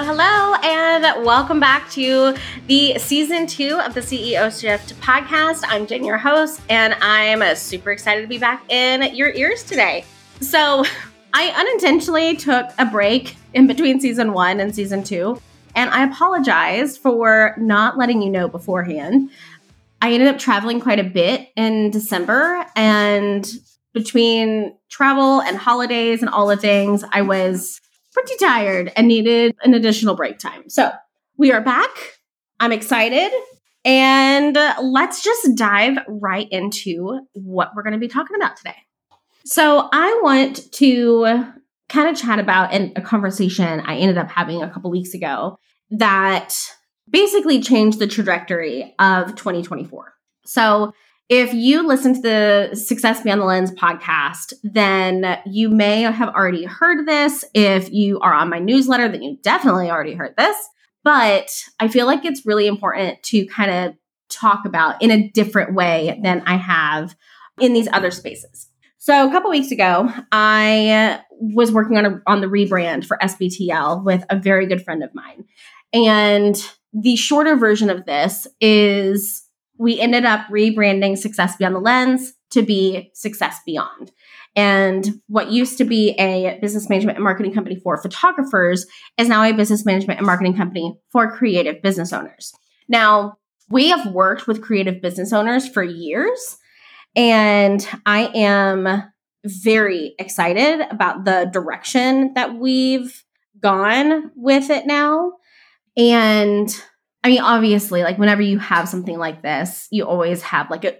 Hello, hello, and welcome back to the season two of the CEO Shift podcast. I'm Jenn, your host, and I'm super excited to be back in your ears today. So, I unintentionally took a break in between season one and season two, and I apologize for not letting you know beforehand. I ended up traveling quite a bit in December, and between travel and holidays and all the things, I was pretty tired and needed an additional break time. So we are back. I'm excited. And let's just dive right into what we're going to be talking about today. So I want to kind of chat about in a conversation I ended up having a couple weeks ago that basically changed the trajectory of 2024. So if you listen to the Success Beyond the Lens podcast, then you may have already heard this. If you are on my newsletter, then you definitely already heard this. But I feel like it's really important to kind of talk about in a different way than I have in these other spaces. So a couple weeks ago, I was working on a, on the rebrand for SBTL with a very good friend of mine. And the shorter version of this is we ended up rebranding Success Beyond the Lens to be Success Beyond. And what used to be a business management and marketing company for photographers is now a business management and marketing company for creative business owners. Now, we have worked with creative business owners for years, and I am very excited about the direction that we've gone with it now. And I mean, obviously, like whenever you have something like this, you always have like a,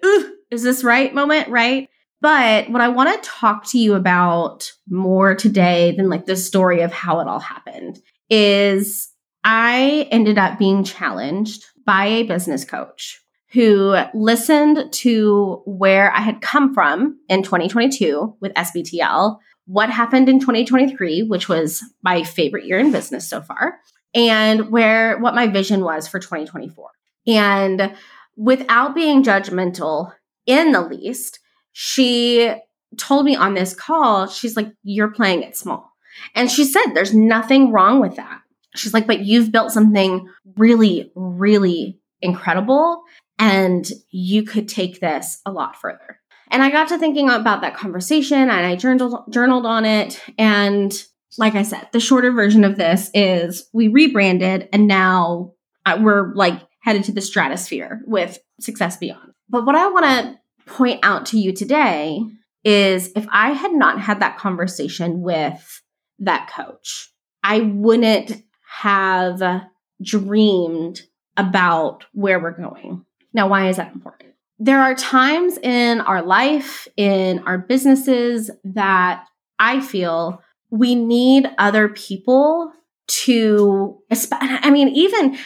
is this right moment, right? But what I want to talk to you about more today than like the story of how it all happened is I ended up being challenged by a business coach who listened to where I had come from in 2022 with SBTL, what happened in 2023, which was my favorite year in business so far, and where what my vision was for 2024. And without being judgmental in the least, she told me on this call, she's like, You're playing it small. And she said, There's nothing wrong with that. She's like, But you've built something really, really incredible, and you could take this a lot further. And I got to thinking about that conversation and I journaled, journaled on it. And like I said, the shorter version of this is we rebranded and now uh, we're like headed to the stratosphere with Success Beyond. But what I want to point out to you today is if I had not had that conversation with that coach, I wouldn't have dreamed about where we're going. Now, why is that important? There are times in our life, in our businesses, that I feel we need other people to, I mean, even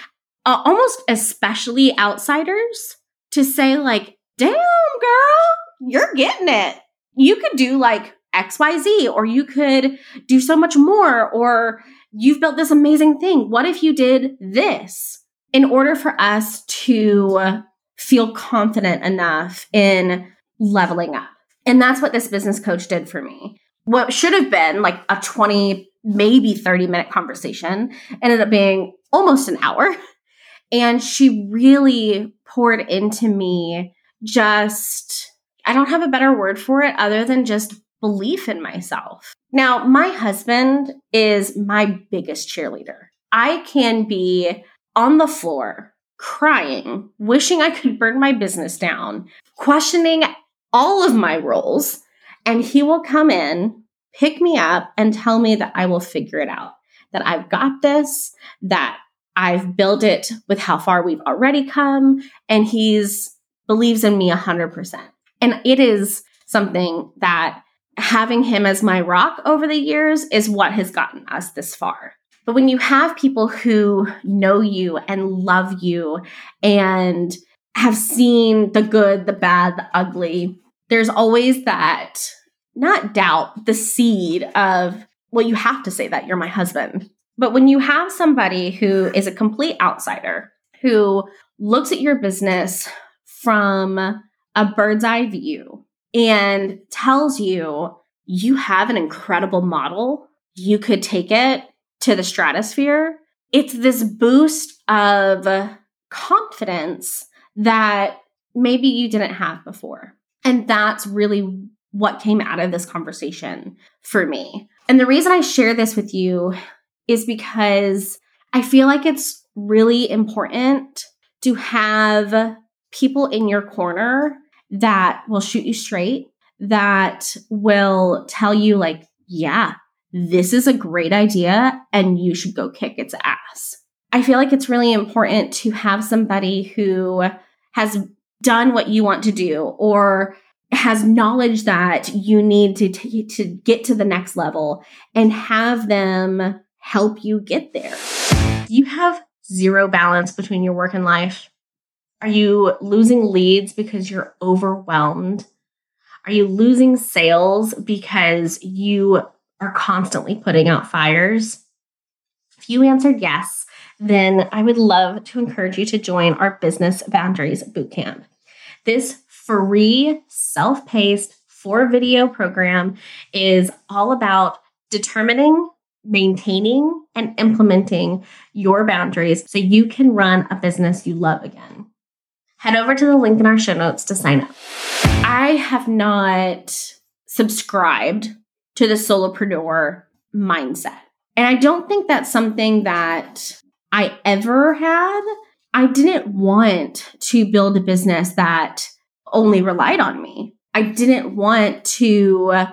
uh, almost especially outsiders to say, like, damn, girl, you're getting it. You could do like XYZ, or you could do so much more, or you've built this amazing thing. What if you did this? In order for us to feel confident enough in leveling up. And that's what this business coach did for me what should have been like a 20, maybe 30 minute conversation ended up being almost an hour. And she really poured into me just, I don't have a better word for it other than just belief in myself. Now, my husband is my biggest cheerleader. I can be on the floor crying, wishing I could burn my business down, questioning all of my roles and he will come in, pick me up, and tell me that I will figure it out, that I've got this, that I've built it with how far we've already come. And he's believes in me a 100%. And it is something that having him as my rock over the years is what has gotten us this far. But when you have people who know you and love you and have seen the good, the bad, the ugly, there's always that not doubt the seed of well you have to say that you're my husband but when you have somebody who is a complete outsider who looks at your business from a bird's eye view and tells you you have an incredible model you could take it to the stratosphere it's this boost of confidence that maybe you didn't have before. And that's really what came out of this conversation for me. And the reason I share this with you is because I feel like it's really important to have people in your corner that will shoot you straight, that will tell you, like, yeah, this is a great idea and you should go kick its ass. I feel like it's really important to have somebody who has done what you want to do or has knowledge that you need to t- to get to the next level and have them help you get there. Do you have zero balance between your work and life? Are you losing leads because you're overwhelmed? Are you losing sales because you are constantly putting out fires? If you answered yes, then I would love to encourage you to join our Business Boundaries Bootcamp. This free, self paced, four video program is all about determining, maintaining, and implementing your boundaries so you can run a business you love again. Head over to the link in our show notes to sign up. I have not subscribed to the solopreneur mindset. And I don't think that's something that I ever had. I didn't want to build a business that only relied on me. I didn't want to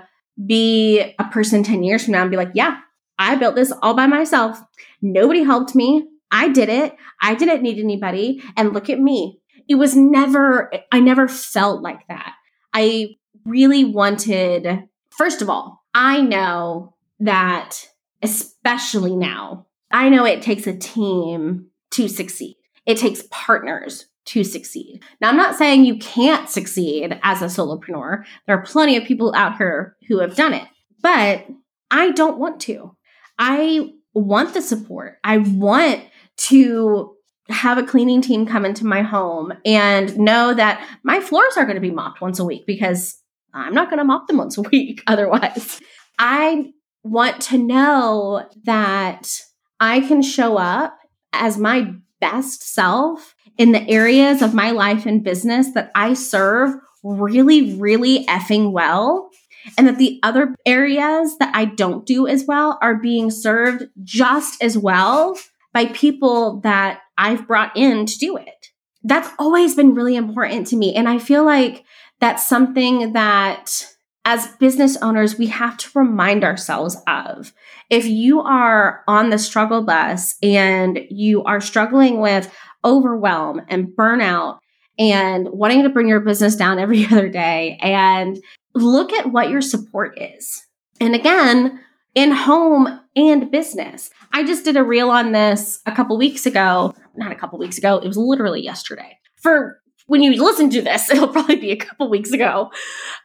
be a person 10 years from now and be like, yeah, I built this all by myself. Nobody helped me. I did it. I didn't need anybody. And look at me. It was never, I never felt like that. I really wanted, first of all, I know that, especially now, I know it takes a team to succeed. It takes partners to succeed. Now, I'm not saying you can't succeed as a solopreneur. There are plenty of people out here who have done it, but I don't want to. I want the support. I want to have a cleaning team come into my home and know that my floors are going to be mopped once a week because I'm not going to mop them once a week otherwise. I want to know that I can show up as my best self in the areas of my life and business that I serve really, really effing well. And that the other areas that I don't do as well are being served just as well by people that I've brought in to do it. That's always been really important to me. And I feel like that's something that as business owners, we have to remind ourselves of. If you are on the struggle bus and you are struggling with overwhelm and burnout and wanting to bring your business down every other day, and look at what your support is. And again, in home and business. I just did a reel on this a couple weeks ago, not a couple weeks ago, it was literally yesterday. For when you listen to this, it'll probably be a couple weeks ago.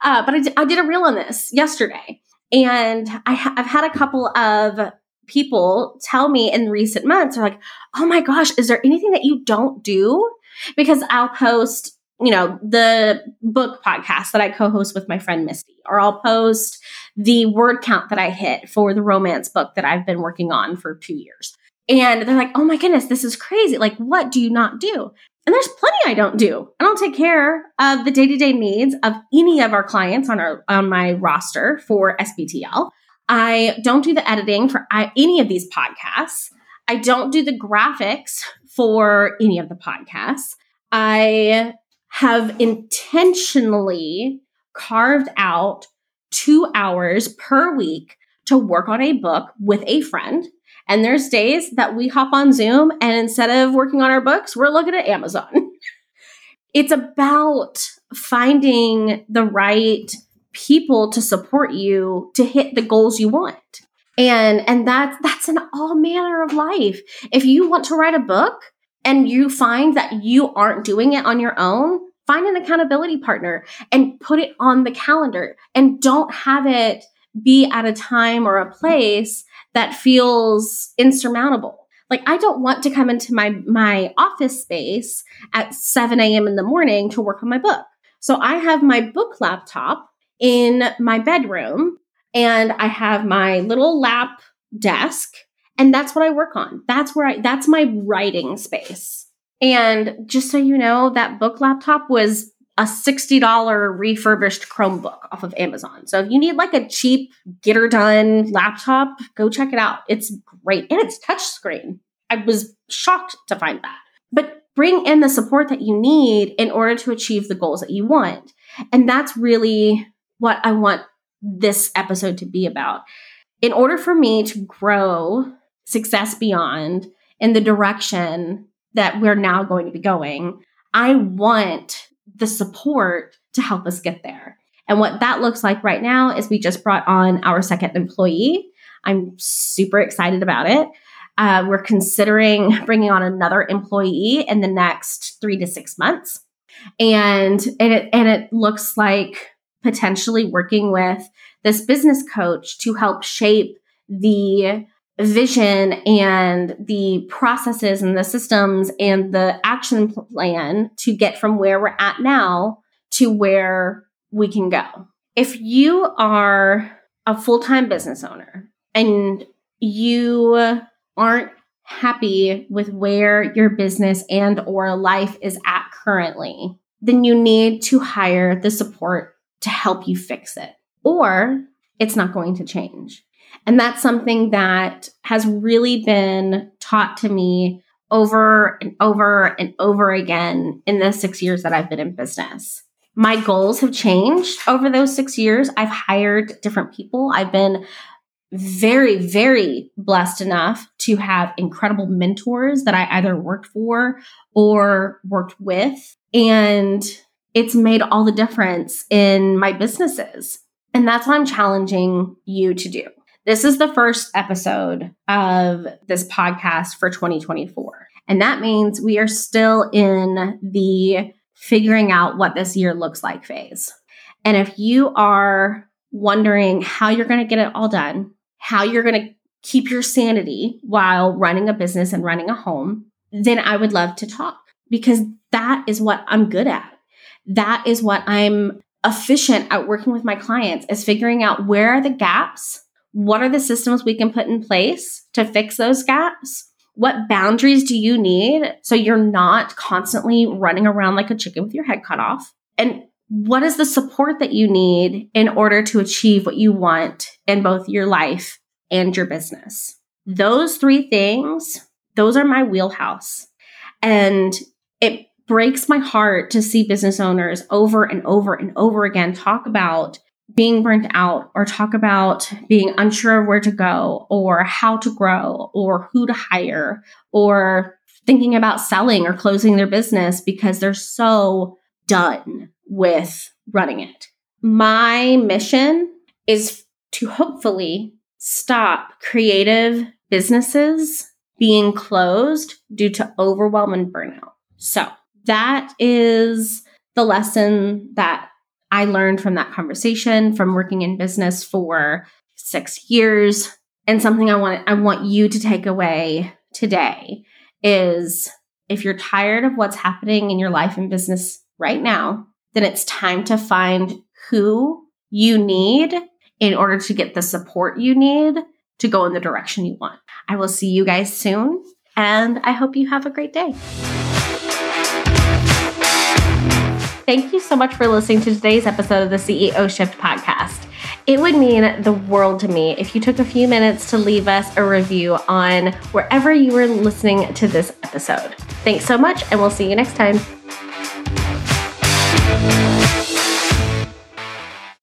Uh, but I, d- I did a reel on this yesterday. And I ha- I've had a couple of people tell me in recent months, are like, oh my gosh, is there anything that you don't do? Because I'll post, you know, the book podcast that I co host with my friend Misty, or I'll post the word count that I hit for the romance book that I've been working on for two years. And they're like, oh my goodness, this is crazy. Like, what do you not do? And there's plenty I don't do. I don't take care of the day-to-day needs of any of our clients on our on my roster for SBTL. I don't do the editing for any of these podcasts. I don't do the graphics for any of the podcasts. I have intentionally carved out 2 hours per week to work on a book with a friend and there's days that we hop on Zoom and instead of working on our books, we're looking at Amazon. it's about finding the right people to support you to hit the goals you want. And and that's that's in all manner of life. If you want to write a book and you find that you aren't doing it on your own, find an accountability partner and put it on the calendar and don't have it be at a time or a place that feels insurmountable. Like I don't want to come into my my office space at 7 a.m. in the morning to work on my book. So I have my book laptop in my bedroom and I have my little lap desk And that's what I work on. That's where I, that's my writing space. And just so you know, that book laptop was a $60 refurbished Chromebook off of Amazon. So if you need like a cheap, get her done laptop, go check it out. It's great. And it's touchscreen. I was shocked to find that. But bring in the support that you need in order to achieve the goals that you want. And that's really what I want this episode to be about. In order for me to grow Success Beyond in the direction that we're now going to be going, I want the support to help us get there. And what that looks like right now is we just brought on our second employee. I'm super excited about it. Uh, we're considering bringing on another employee in the next three to six months, and and it and it looks like potentially working with this business coach to help shape the vision and the processes and the systems and the action plan to get from where we're at now to where we can go. If you are a full time business owner and you aren't happy with where your business and or life is at currently, then you need to hire the support to help you fix it. Or it's not going to change. And that's something that has really been taught to me over and over and over again in the six years that I've been in business. My goals have changed over those six years. I've hired different people. I've been very, very blessed enough to have incredible mentors that I either worked for or worked with. And it's made all the difference in my businesses. And that's what I'm challenging you to do. This is the first episode of this podcast for 2024. And that means we are still in the figuring out what this year looks like phase. And if you are wondering how you're going to get it all done, how you're going to keep your sanity while running a business and running a home, then I would love to talk because that is what I'm good at. That is what I'm efficient at working with my clients is figuring out where are the gaps what are the systems we can put in place to fix those gaps? What boundaries do you need so you're not constantly running around like a chicken with your head cut off? And what is the support that you need in order to achieve what you want in both your life and your business? Those three things, those are my wheelhouse. And it breaks my heart to see business owners over and over and over again talk about being burnt out or talk about being unsure of where to go or how to grow or who to hire or thinking about selling or closing their business because they're so done with running it. My mission is to hopefully stop creative businesses being closed due to overwhelm and burnout. So that is the lesson that I learned from that conversation from working in business for six years. And something I want I want you to take away today is if you're tired of what's happening in your life and business right now, then it's time to find who you need in order to get the support you need to go in the direction you want. I will see you guys soon, and I hope you have a great day. Thank you so much for listening to today's episode of the CEO Shift podcast. It would mean the world to me if you took a few minutes to leave us a review on wherever you were listening to this episode. Thanks so much, and we'll see you next time.